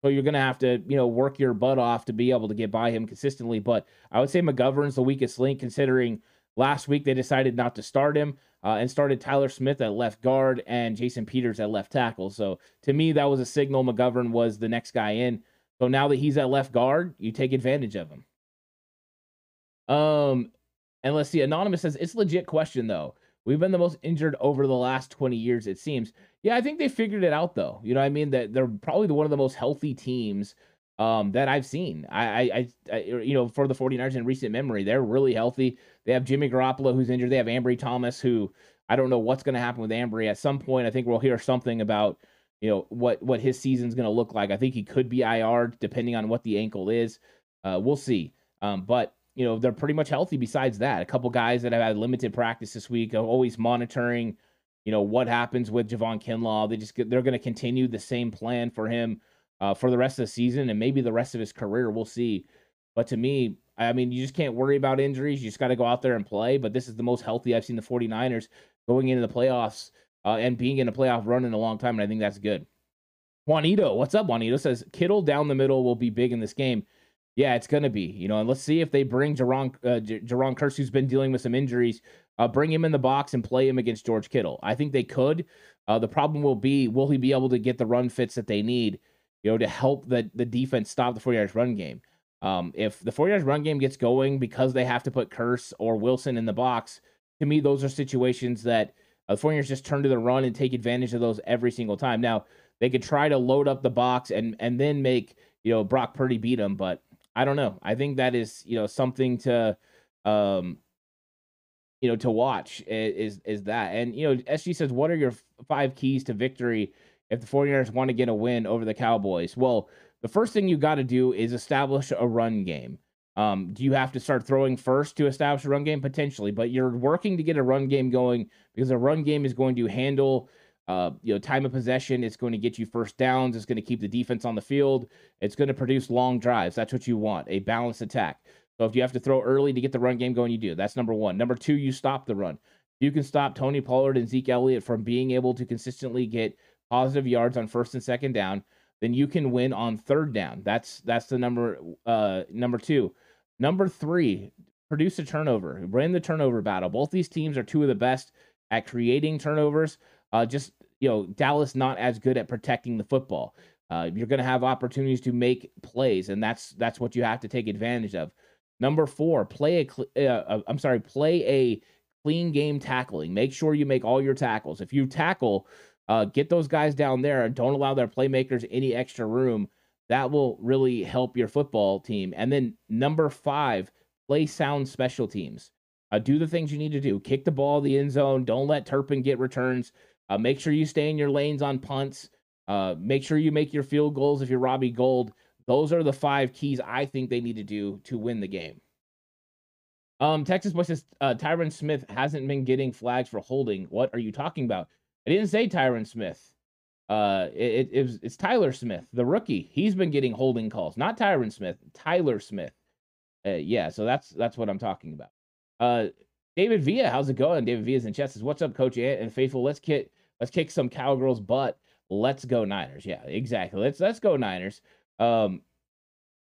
So you're going to have to you know work your butt off to be able to get by him consistently. But I would say McGovern's the weakest link, considering last week they decided not to start him uh, and started Tyler Smith at left guard and Jason Peters at left tackle. So to me, that was a signal McGovern was the next guy in. So now that he's at left guard, you take advantage of him. Um, and let's see. Anonymous says it's legit question though. We've been the most injured over the last 20 years, it seems. Yeah, I think they figured it out though. You know I mean? That they're probably one of the most healthy teams um, that I've seen. I, I, I, you know, for the 49ers in recent memory, they're really healthy. They have Jimmy Garoppolo who's injured. They have Ambry Thomas who I don't know what's going to happen with Ambry. At some point, I think we'll hear something about you know what what his season's going to look like. I think he could be IR depending on what the ankle is. Uh, we'll see. Um, but you know they're pretty much healthy. Besides that, a couple guys that have had limited practice this week are always monitoring. You know what happens with Javon Kinlaw. They just get, they're going to continue the same plan for him uh, for the rest of the season and maybe the rest of his career. We'll see. But to me, I mean, you just can't worry about injuries. You just got to go out there and play. But this is the most healthy I've seen the 49ers going into the playoffs uh, and being in a playoff run in a long time. And I think that's good. Juanito, what's up? Juanito says Kittle down the middle will be big in this game. Yeah, it's going to be, you know, and let's see if they bring Jayron, uh, Jayron Kearse, who's been dealing with some injuries, uh, bring him in the box and play him against George Kittle. I think they could. Uh, the problem will be, will he be able to get the run fits that they need, you know, to help the, the defense stop the 49ers run game? Um, if the 49ers run game gets going because they have to put Kearse or Wilson in the box, to me, those are situations that uh, the 49ers just turn to the run and take advantage of those every single time. Now, they could try to load up the box and and then make, you know, Brock Purdy beat them, but I don't know. I think that is, you know, something to um you know, to watch is is that. And you know, SG says, "What are your five keys to victory if the 49ers want to get a win over the Cowboys?" Well, the first thing you got to do is establish a run game. Um, do you have to start throwing first to establish a run game? Potentially, but you're working to get a run game going because a run game is going to handle, uh, you know, time of possession. It's going to get you first downs. It's going to keep the defense on the field. It's going to produce long drives. That's what you want, a balanced attack. So if you have to throw early to get the run game going, you do. That's number one. Number two, you stop the run. You can stop Tony Pollard and Zeke Elliott from being able to consistently get positive yards on first and second down. Then you can win on third down. That's that's the number uh number two. Number three, produce a turnover. Win the turnover battle. Both these teams are two of the best at creating turnovers. Uh, just you know, Dallas not as good at protecting the football. Uh, you're going to have opportunities to make plays, and that's that's what you have to take advantage of. Number four, play a. Uh, uh, I'm sorry, play a clean game tackling. Make sure you make all your tackles. If you tackle, uh, get those guys down there and don't allow their playmakers any extra room that will really help your football team. And then number five, play sound special teams. Uh, do the things you need to do. Kick the ball the end zone. Don't let Turpin get returns. Uh, make sure you stay in your lanes on punts. Uh, make sure you make your field goals if you're Robbie Gould. Those are the five keys I think they need to do to win the game. Um, Texas boy says uh, Tyron Smith hasn't been getting flags for holding. What are you talking about? I didn't say Tyron Smith. Uh, it, it, was, it's Tyler Smith, the rookie. He's been getting holding calls, not Tyron Smith, Tyler Smith. Uh, yeah, so that's that's what I'm talking about. Uh, David Villa, how's it going? David Villa's in chat says, "What's up, Coach Ant and Faithful? Let's get let's kick some cowgirls' butt. Let's go Niners." Yeah, exactly. Let's let's go Niners. Um,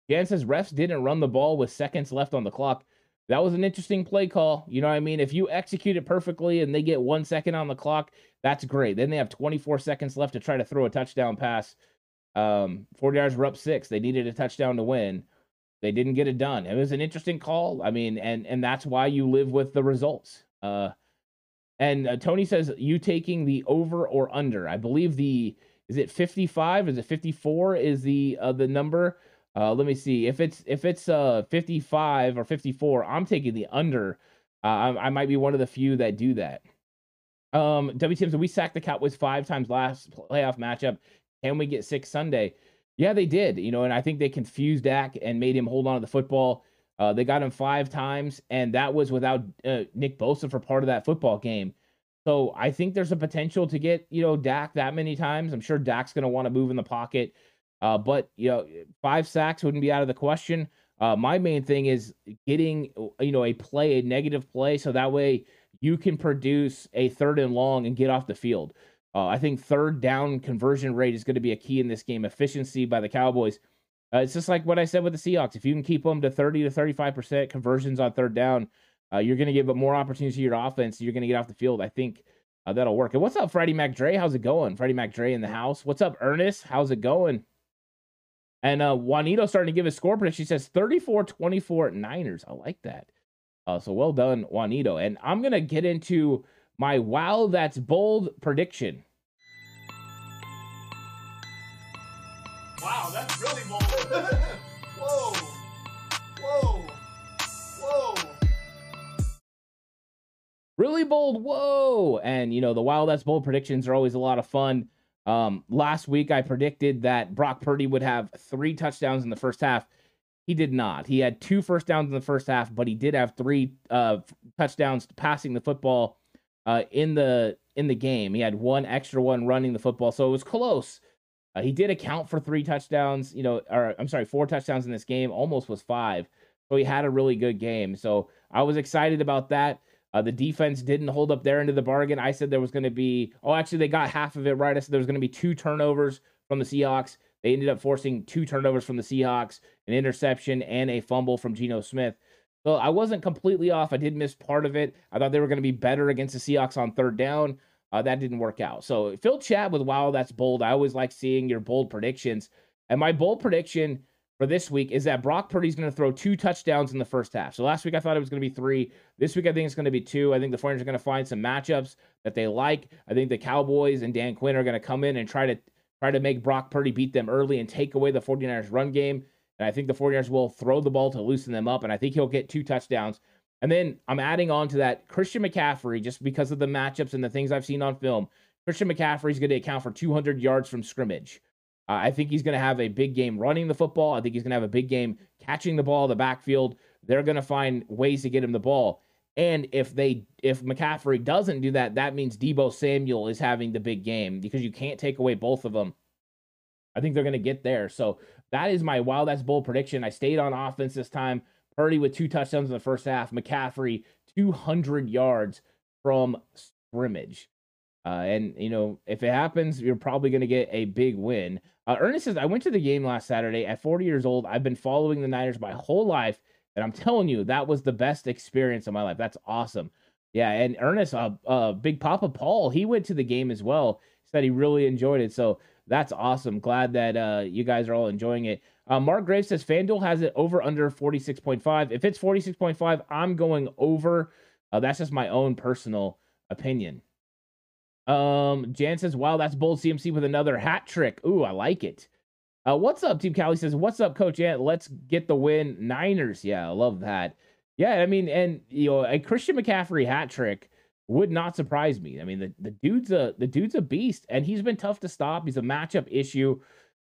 Jan says refs didn't run the ball with seconds left on the clock that was an interesting play call. You know what I mean? If you execute it perfectly and they get one second on the clock, that's great. Then they have 24 seconds left to try to throw a touchdown pass. Um, 40 yards were up six. They needed a touchdown to win. They didn't get it done. It was an interesting call. I mean, and and that's why you live with the results. Uh, and uh, Tony says you taking the over or under. I believe the is it 55? Is it 54? Is the uh, the number? Uh, let me see if it's if it's uh 55 or 54. I'm taking the under. Uh, I, I might be one of the few that do that. Um, WTM, so we sacked the Cowboys five times last playoff matchup. Can we get six Sunday? Yeah, they did. You know, and I think they confused Dak and made him hold on to the football. Uh, they got him five times, and that was without uh, Nick Bosa for part of that football game. So I think there's a potential to get, you know, Dak that many times. I'm sure Dak's going to want to move in the pocket. Uh, but, you know, five sacks wouldn't be out of the question. Uh, my main thing is getting, you know, a play, a negative play, so that way you can produce a third and long and get off the field. Uh, I think third down conversion rate is going to be a key in this game. Efficiency by the Cowboys. Uh, it's just like what I said with the Seahawks. If you can keep them to 30 to 35% conversions on third down, uh, you're going to give more opportunities to your offense. You're going to get off the field. I think uh, that'll work. And what's up, Freddie McDre? How's it going? Freddie McDre in the house. What's up, Ernest? How's it going? And uh, Juanito starting to give his score prediction. She says 34 24 Niners. I like that. Uh, so well done, Juanito. And I'm going to get into my wow, that's bold prediction.
Wow, that's really bold. Whoa. Whoa. Whoa.
Really bold. Whoa. And, you know, the wow, that's bold predictions are always a lot of fun. Um, last week, I predicted that Brock Purdy would have three touchdowns in the first half. He did not. He had two first downs in the first half, but he did have three uh, touchdowns passing the football uh, in the in the game. He had one extra one running the football, so it was close. Uh, he did account for three touchdowns, you know, or I'm sorry, four touchdowns in this game. Almost was five. So he had a really good game. So I was excited about that. Uh, the defense didn't hold up their end of the bargain. I said there was going to be, oh, actually, they got half of it right. I said there was going to be two turnovers from the Seahawks. They ended up forcing two turnovers from the Seahawks, an interception, and a fumble from Geno Smith. So I wasn't completely off. I did miss part of it. I thought they were going to be better against the Seahawks on third down. Uh, that didn't work out. So Phil Chat with wow, that's bold. I always like seeing your bold predictions. And my bold prediction for this week is that Brock Purdy's going to throw two touchdowns in the first half. So last week I thought it was going to be three. This week I think it's going to be two. I think the 49ers are going to find some matchups that they like. I think the Cowboys and Dan Quinn are going to come in and try to try to make Brock Purdy beat them early and take away the 49ers run game. And I think the 49ers will throw the ball to loosen them up and I think he'll get two touchdowns. And then I'm adding on to that Christian McCaffrey just because of the matchups and the things I've seen on film. Christian McCaffrey is going to account for 200 yards from scrimmage. Uh, I think he's going to have a big game running the football. I think he's going to have a big game catching the ball the backfield. They're going to find ways to get him the ball. And if they if McCaffrey doesn't do that, that means Deebo Samuel is having the big game because you can't take away both of them. I think they're going to get there. So that is my wow, that's bold prediction. I stayed on offense this time. Purdy with two touchdowns in the first half. McCaffrey 200 yards from scrimmage. Uh, and you know, if it happens, you're probably going to get a big win. Uh, Ernest says, I went to the game last Saturday at 40 years old. I've been following the Niners my whole life. And I'm telling you, that was the best experience of my life. That's awesome. Yeah. And Ernest, uh, uh, Big Papa Paul, he went to the game as well. Said he really enjoyed it. So that's awesome. Glad that uh, you guys are all enjoying it. Uh, Mark Graves says FanDuel has it over under 46.5. If it's 46.5, I'm going over. Uh, that's just my own personal opinion. Um, Jan says, "Wow, that's bold CMC with another hat trick. Ooh, I like it." Uh, what's up, Team Cali says, "What's up, Coach Ant? Let's get the win, Niners." Yeah, I love that. Yeah, I mean, and you know, a Christian McCaffrey hat trick would not surprise me. I mean, the, the dude's a the dude's a beast, and he's been tough to stop. He's a matchup issue.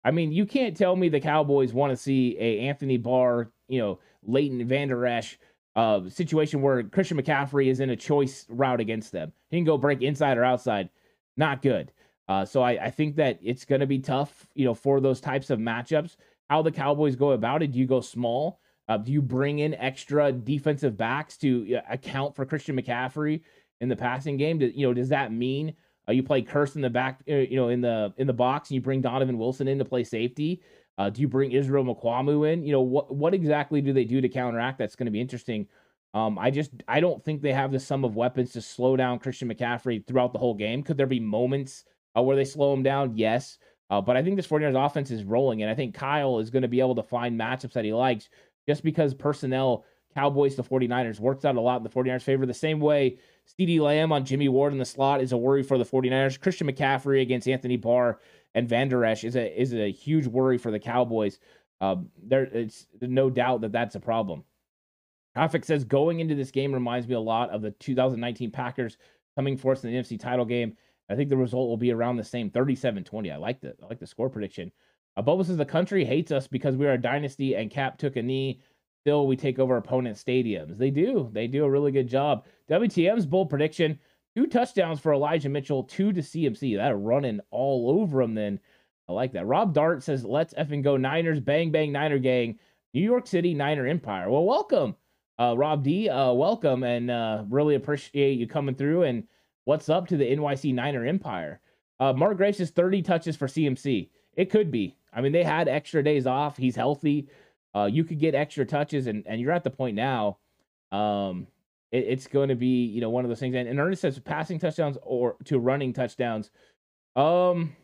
I mean, you can't tell me the Cowboys want to see a Anthony Barr, you know, Leighton Vander Esch uh, situation where Christian McCaffrey is in a choice route against them. He can go break inside or outside. Not good. Uh, so I, I think that it's going to be tough, you know, for those types of matchups. How the Cowboys go about it? Do you go small? Uh, do you bring in extra defensive backs to uh, account for Christian McCaffrey in the passing game? You know, does that mean uh, you play Kearse in the back, uh, you know, in the in the box, and you bring Donovan Wilson in to play safety? Uh, do you bring Israel Mukuamu in? You know, what what exactly do they do to counteract? That's going to be interesting. Um, I just I don't think they have the sum of weapons to slow down Christian McCaffrey throughout the whole game. Could there be moments uh, where they slow him down? Yes. Uh, but I think this 49ers offense is rolling, and I think Kyle is going to be able to find matchups that he likes just because personnel, Cowboys to 49ers, works out a lot in the 49ers' favor. The same way CeeDee Lamb on Jimmy Ward in the slot is a worry for the 49ers. Christian McCaffrey against Anthony Barr and Vander Esch is a is a huge worry for the Cowboys. Um, there, it's no doubt that that's a problem. Traffic says going into this game reminds me a lot of the 2019 Packers coming forth in the NFC title game. I think the result will be around the same 37-20. I like the I like the score prediction. Uh, Bubba says the country hates us because we are a dynasty and Cap took a knee. Still, we take over opponent stadiums. They do. They do a really good job. WTM's bold prediction Two touchdowns for Elijah Mitchell, two to CMC. That running all over him then. I like that. Rob Dart says, let's effing go Niners. Bang, bang, Niner gang. New York City Niner Empire. Well, welcome, uh, Rob D. Uh, welcome, and uh, really appreciate you coming through. And what's up to the NYC Niner Empire? Uh, Mark Graves is 30 touches for CMC. It could be. I mean, they had extra days off. He's healthy. Uh, you could get extra touches, and, and you're at the point now. Um, it, it's going to be, you know, one of those things. And, and Ernest says passing touchdowns or to running touchdowns. Um,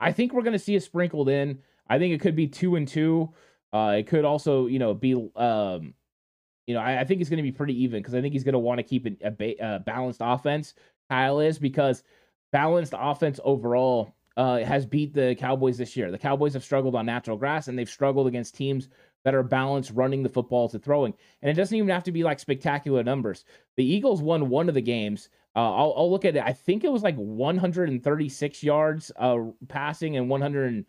I think we're going to see it sprinkled in. I think it could be two and two. Uh, it could also, you know, be, um, you know, I, I think it's going to be pretty even because I think he's going to want to keep a, a, ba- a, balanced offense. Kyle is because balanced offense overall uh, has beat the Cowboys this year. The Cowboys have struggled on natural grass and they've struggled against teams that are balanced running the football to throwing. And it doesn't even have to be like spectacular numbers. The Eagles won one of the games. Uh, I'll, I'll, look at it. I think it was like 136 yards uh, passing and 100.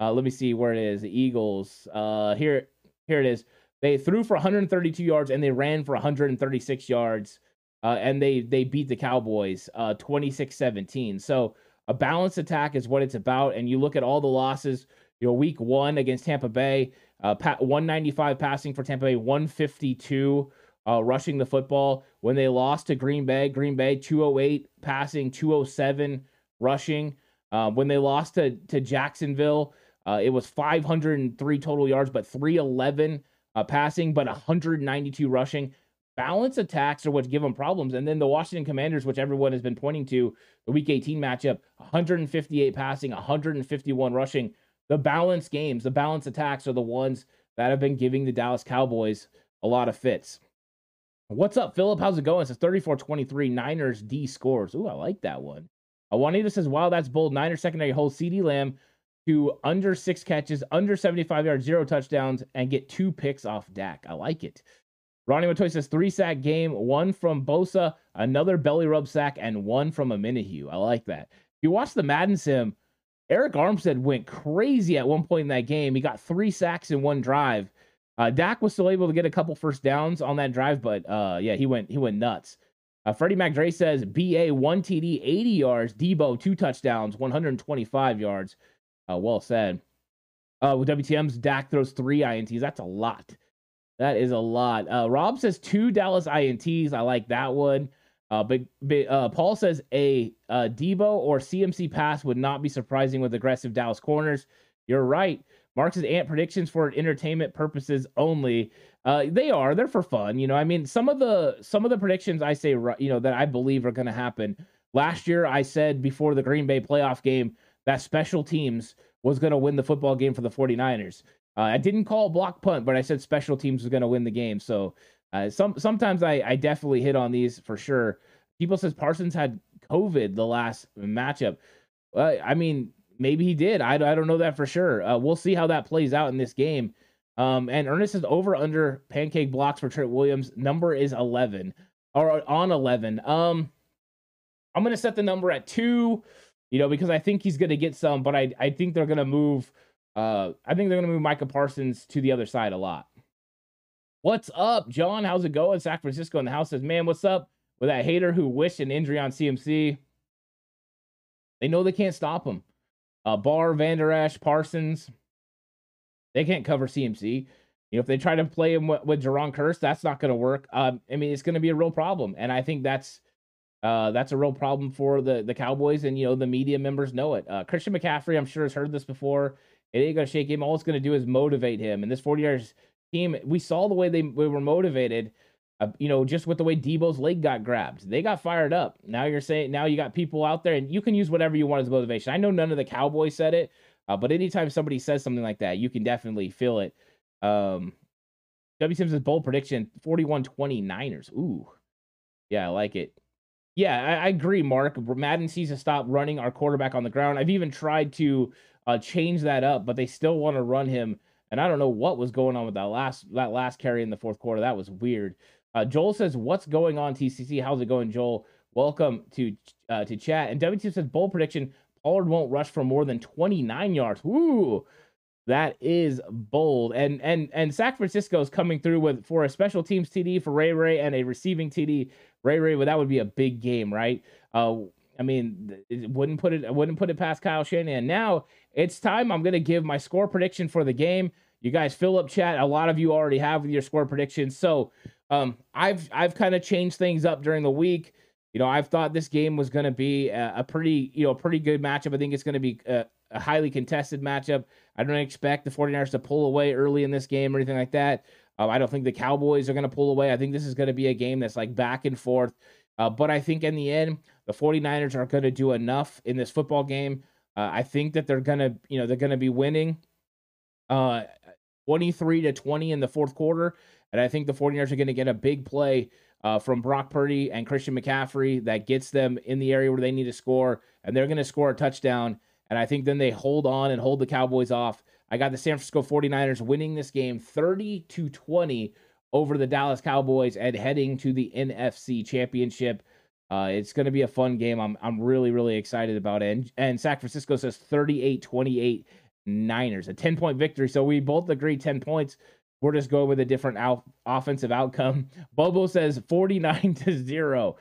Uh, let me see where it is. The Eagles. Uh, here, here it is. They threw for 132 yards and they ran for 136 yards. Uh, and they they beat the Cowboys 26-17. Uh, so a balanced attack is what it's about. And you look at all the losses. You know, week one against Tampa Bay, uh, 195 passing for Tampa Bay, 152 uh, rushing the football. When they lost to Green Bay, Green Bay 208 passing, 207 rushing. Uh, when they lost to to Jacksonville, uh, it was 503 total yards, but 311 uh, passing, but 192 rushing. Balance attacks are what give them problems. And then the Washington Commanders, which everyone has been pointing to, the Week 18 matchup, 158 passing, 151 rushing. The balance games, the balance attacks are the ones that have been giving the Dallas Cowboys a lot of fits. What's up, Philip? How's it going? It says 34 23 Niners D scores. Ooh, I like that one. Juanita says, wow, that's bold. Niners secondary holds CeeDee Lamb to under six catches, under 75 yards, zero touchdowns, and get two picks off Dak. I like it. Ronnie Matoy says three sack game, one from Bosa, another belly rub sack, and one from Omenihu. I like that. If you watch the Madden sim, Arik Armstead went crazy at one point in that game. He got three sacks in one drive. Uh, Dak was still able to get a couple first downs on that drive, but uh, yeah, he went he went nuts. Uh, Freddie McDray says BA one TD, 80 yards. Deebo two touchdowns, 125 yards. Uh, well said. Uh, with WTM's Dak throws three ints. That's a lot. That is a lot. Uh, Rob says two Dallas ints. I like that one. Uh, but, but uh, Paul says a uh, Deebo or CMC pass would not be surprising with aggressive Dallas corners. You're right. Mark's ant predictions for entertainment purposes only. Uh, they are. They're for fun. You know, I mean, some of the some of the predictions I say, you know, that I believe are going to happen. Last year, I said before the Green Bay playoff game that special teams was going to win the football game for the 49ers. Uh, I didn't call block punt, but I said special teams was going to win the game. So uh, some sometimes I, I definitely hit on these for sure. People says Parsons had COVID the last matchup. I mean, maybe he did. I, I don't know that for sure. Uh, we'll see how that plays out in this game. Um, and Ernest is over under pancake blocks for Trent Williams. Number is 11 or on 11. Um, I'm going to set the number at two, you know, because I think he's going to get some, but I, I think they're going to move. Uh, I think they're going to move Micah Parsons to the other side a lot. What's up, John? How's it going? San Francisco in the house says, man, what's up with that hater who wished an injury on CMC? They know they can't stop him uh, Barr, Vander Esch, Parsons. They can't cover CMC. You know, if they try to play him with, with Jayron Kearse, that's not going to work. Um, I mean, it's going to be a real problem, and I think that's uh, that's a real problem for the the Cowboys, and you know the media members know it. Uh, Christian McCaffrey, I'm sure, has heard this before. It ain't to shake him. All it's to do is motivate him. And this 49ers team, we saw the way they, were motivated uh, you know, just with the way Deebo's leg got grabbed, they got fired up. Now you're saying, now you got people out there, and you can use whatever you want as motivation. I know none of the Cowboys said it, uh, but anytime somebody says something like that, you can definitely feel it. Um, W. Simpson's bold prediction 41 29ers. Ooh, yeah, I like it. Yeah, I, I, agree, Mark. Madden sees to stop running our quarterback on the ground. I've even tried to uh, change that up, but they still want to run him. And I don't know what was going on with that last that last carry in the fourth quarter. That was weird. Uh, Joel says, "What's going on, TCC? How's it going, Joel? Welcome to uh, to chat." And WT says, "Bold prediction: Pollard won't rush for more than 29 yards." Woo! That is bold. And and and San Francisco is coming through with for a special teams TD for Ray Ray and a receiving TD. Ray Ray, well, that would be a big game, right? Uh, I mean, wouldn't put it I wouldn't put it past Kyle Shanahan. Now it's time. I'm gonna give my score prediction for the game. You guys fill up chat. A lot of you already have your score predictions. So um, I've I've kind of changed things up during the week. You know, I've thought this game was going to be a, a, pretty, you know, pretty good matchup. I think it's going to be a, a, highly contested matchup. I don't expect the 49ers to pull away early in this game or anything like that. Uh, I don't think the Cowboys are going to pull away. I think this is going to be a game that's like back and forth. Uh, but I think in the end, the 49ers are going to do enough in this football game. Uh, I think that they're going to, you know, they're going to be winning uh, 23 to 20 in the fourth quarter. And I think the 49ers are going to get a big play uh, from Brock Purdy and Christian McCaffrey that gets them in the area where they need to score, and they're going to score a touchdown. And I think then they hold on and hold the Cowboys off. I got the San Francisco 49ers winning this game 30 to 20 over the Dallas Cowboys and heading to the NFC Championship. Uh, it's going to be a fun game. I'm I'm really really excited about it. And, and San Francisco says 38-28 Niners, a 10 point victory. So we both agree 10 points. We're just going with a different out- offensive outcome. Bobo says 49 to 0.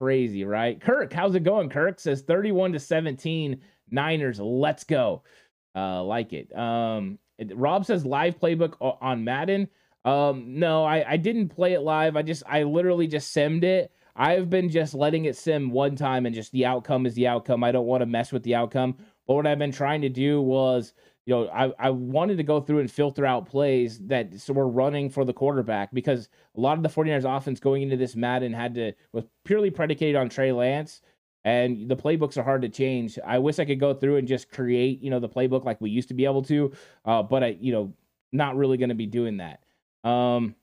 Crazy, right? Kirk, how's it going? Kirk says 31 to 17. Niners, let's go. Uh, like it. Um, Rob says live playbook on Madden. Um, no, I, I didn't play it live. I just I literally just simmed it. I've been just letting it sim one time and just the outcome is the outcome. I don't want to mess with the outcome. But what I've been trying to do was you know, I, I wanted to go through and filter out plays that so were running for the quarterback because a lot of the 49ers offense going into this Madden had to was purely predicated on Trey Lance and the playbooks are hard to change. I wish I could go through and just create, you know, the playbook like we used to be able to, uh, but I, you know, not really going to be doing that. Um,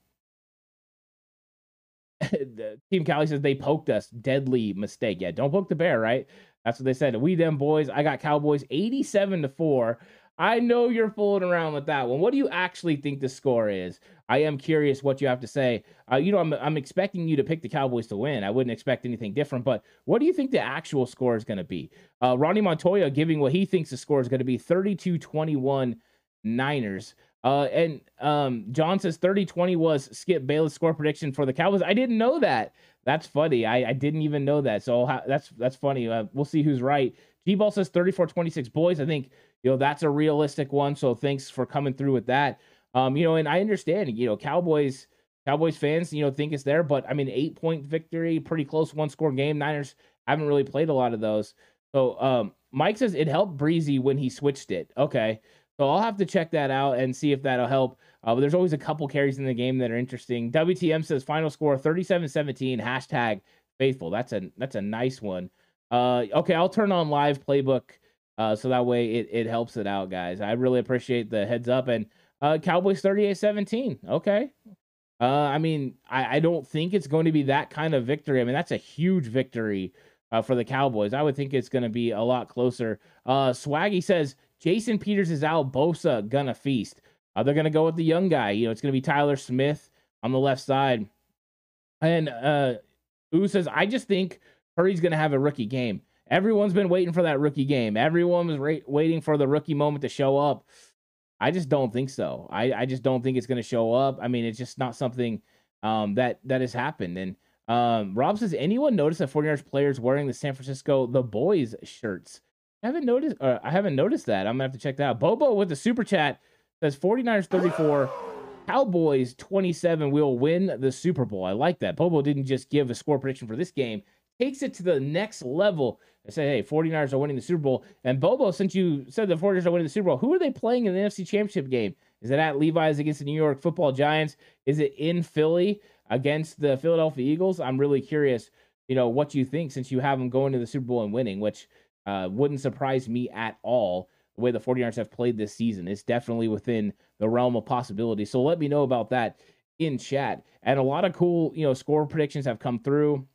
Team Cali says they poked us. Deadly mistake. Yeah, don't poke the bear, right? That's what they said. We them boys. I got Cowboys 87 to 4. I know you're fooling around with that one. What do you actually think the score is? I am curious what you have to say. Uh, you know, I'm, I'm expecting you to pick the Cowboys to win. I wouldn't expect anything different, but what do you think the actual score is going to be? Uh, Ronnie Montoya giving what he thinks the score is going to be 32 21 Niners. Uh, and um, John says 30 20 was Skip Bayless score prediction for the Cowboys. I didn't know that. That's funny. I, I didn't even know that. So that's that's funny. Uh, we'll see who's right. G Ball says 34 26 boys. I think you know that's a realistic one. So thanks for coming through with that. Um, you know, and I understand, you know, Cowboys Cowboys fans, you know, think it's there, but I mean, eight point victory, pretty close one score game. Niners haven't really played a lot of those. So um, Mike says it helped Breezy when he switched it. Okay. So I'll have to check that out and see if that'll help. Uh, but there's always a couple carries in the game that are interesting. WTM says final score 37-17, hashtag faithful. That's a that's a nice one. Uh, okay, I'll turn on live playbook uh, so that way it, it helps it out, guys. I really appreciate the heads up. And uh, Cowboys 38 17. Okay. Uh, I mean, I, I don't think it's going to be that kind of victory. I mean, that's a huge victory uh, for the Cowboys. I would think it's going to be a lot closer. Uh, Swaggy says Jason Peters is out. Bosa gonna feast. Uh, they're gonna go with the young guy. You know, it's gonna be Tyler Smith on the left side. And uh, Ooh says, I just think Purdy's gonna have a rookie game. Everyone's been waiting for that rookie game. Everyone was ra- waiting for the rookie moment to show up. I just don't think so. I, I just don't think it's to show up. I mean, it's just not something um, that that has happened. And um, Rob says, anyone notice that 49ers players wearing the San Francisco the boys shirts? I haven't noticed. Uh, I haven't noticed that. I'm gonna have to check that out. Bobo with the super chat says 49ers 34, Cowboys 27 will win the Super Bowl. I like that. Bobo didn't just give a score prediction for this game takes it to the next level and say, hey, 49ers are winning the Super Bowl. And Bobo, since you said the 49ers are winning the Super Bowl, who are they playing in the NFC Championship game? Is it at Levi's against the New York football giants? Is it in Philly against the Philadelphia Eagles? I'm really curious, you know, what you think since you have them going to the Super Bowl and winning, which uh, wouldn't surprise me at all the way the 49ers have played this season. It's definitely within the realm of possibility. So let me know about that in chat. And a lot of cool, you know, score predictions have come through.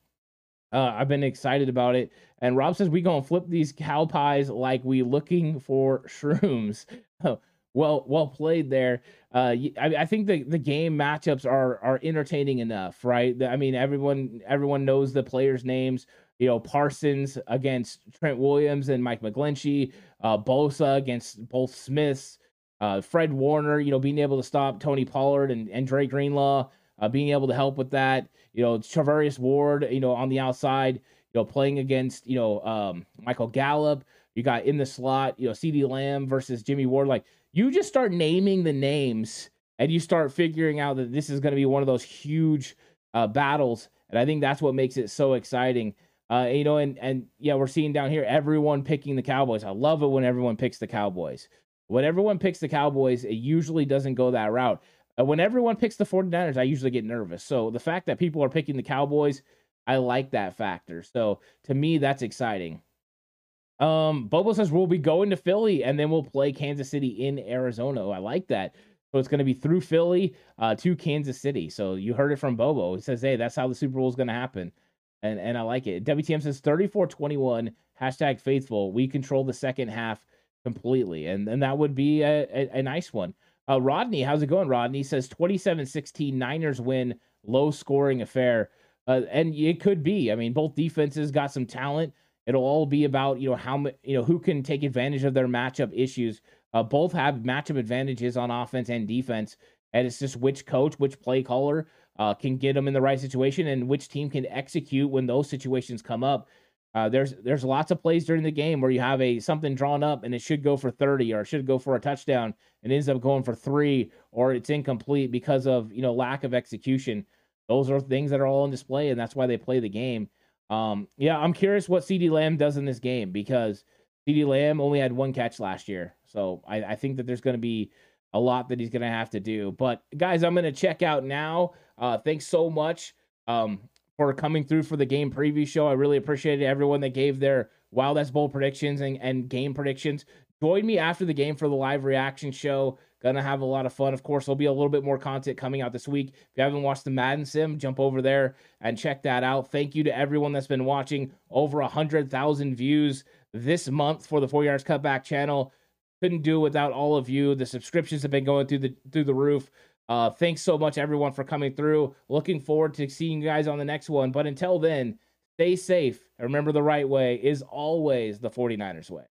Uh, I've been excited about it. And Rob says we gonna flip these cow pies like we looking for shrooms. well, well played there. Uh, I, I, think the, the game matchups are are entertaining enough, right? I mean, everyone everyone knows the players' names. You know, Parsons against Trent Williams and Mike McGlinchey. Uh, Bosa against both Smiths. Uh, Fred Warner, you know, being able to stop Tony Pollard and, and Dre Greenlaw, uh, being able to help with that. You know, Charvarius Ward, you know, on the outside, you know, playing against, you know, um, Michael Gallup. You got in the slot, you know, CeeDee Lamb versus Jimmy Ward. Like, you just start naming the names and you start figuring out that this is going to be one of those huge uh, battles. And I think that's what makes it so exciting. Uh, you know, and and yeah, we're seeing down here everyone picking the Cowboys. I love it when everyone picks the Cowboys. When everyone picks the Cowboys, it usually doesn't go that route. Uh, when everyone picks the 49ers, I usually get nervous. So the fact that people are picking the Cowboys, I like that factor. So to me, that's exciting. Um, Bobo says we'll be going to Philly and then we'll play Kansas City in Arizona. I like that. So it's going to be through Philly uh, to Kansas City. So you heard it from Bobo. He says, hey, that's how the Super Bowl is going to happen. And, and I like it. WTM says 34 21, hashtag faithful. We control the second half completely. And, and that would be a, a, a nice one. Uh, Rodney, how's it going, Rodney? Says 27 16, Niners win, low scoring affair. Uh, and it could be. I mean, both defenses got some talent. It'll all be about you know how you know who can take advantage of their matchup issues. Uh, both have matchup advantages on offense and defense, and it's just which coach, which play caller uh, can get them in the right situation, and which team can execute when those situations come up. Uh, there's there's lots of plays during the game where you have a something drawn up and it should go for 30 or it should go for a touchdown and ends up going for three or it's incomplete because of you know lack of execution. Those are things that are all on display and that's why they play the game. Um, yeah, I'm curious what CeeDee Lamb does in this game because CeeDee Lamb only had one catch last year, so I, I think that there's going to be a lot that he's going to have to do. But guys, I'm going to check out now. Uh, thanks so much. Um, for coming through for the game preview show. I really appreciated everyone that gave their Wild That's Bowl predictions and, and game predictions. Join me after the game for the live reaction show. Gonna have a lot of fun. Of course, there'll be a little bit more content coming out this week. If you haven't watched the Madden Sim, jump over there and check that out. Thank you to everyone that's been watching. Over a hundred thousand views this month for the 49ers Cutback channel. Couldn't do without all of you. The subscriptions have been going through the through the roof. Uh, thanks so much, everyone, for coming through. Looking forward to seeing you guys on the next one. But until then, stay safe. And remember, the right way is always the 49ers way.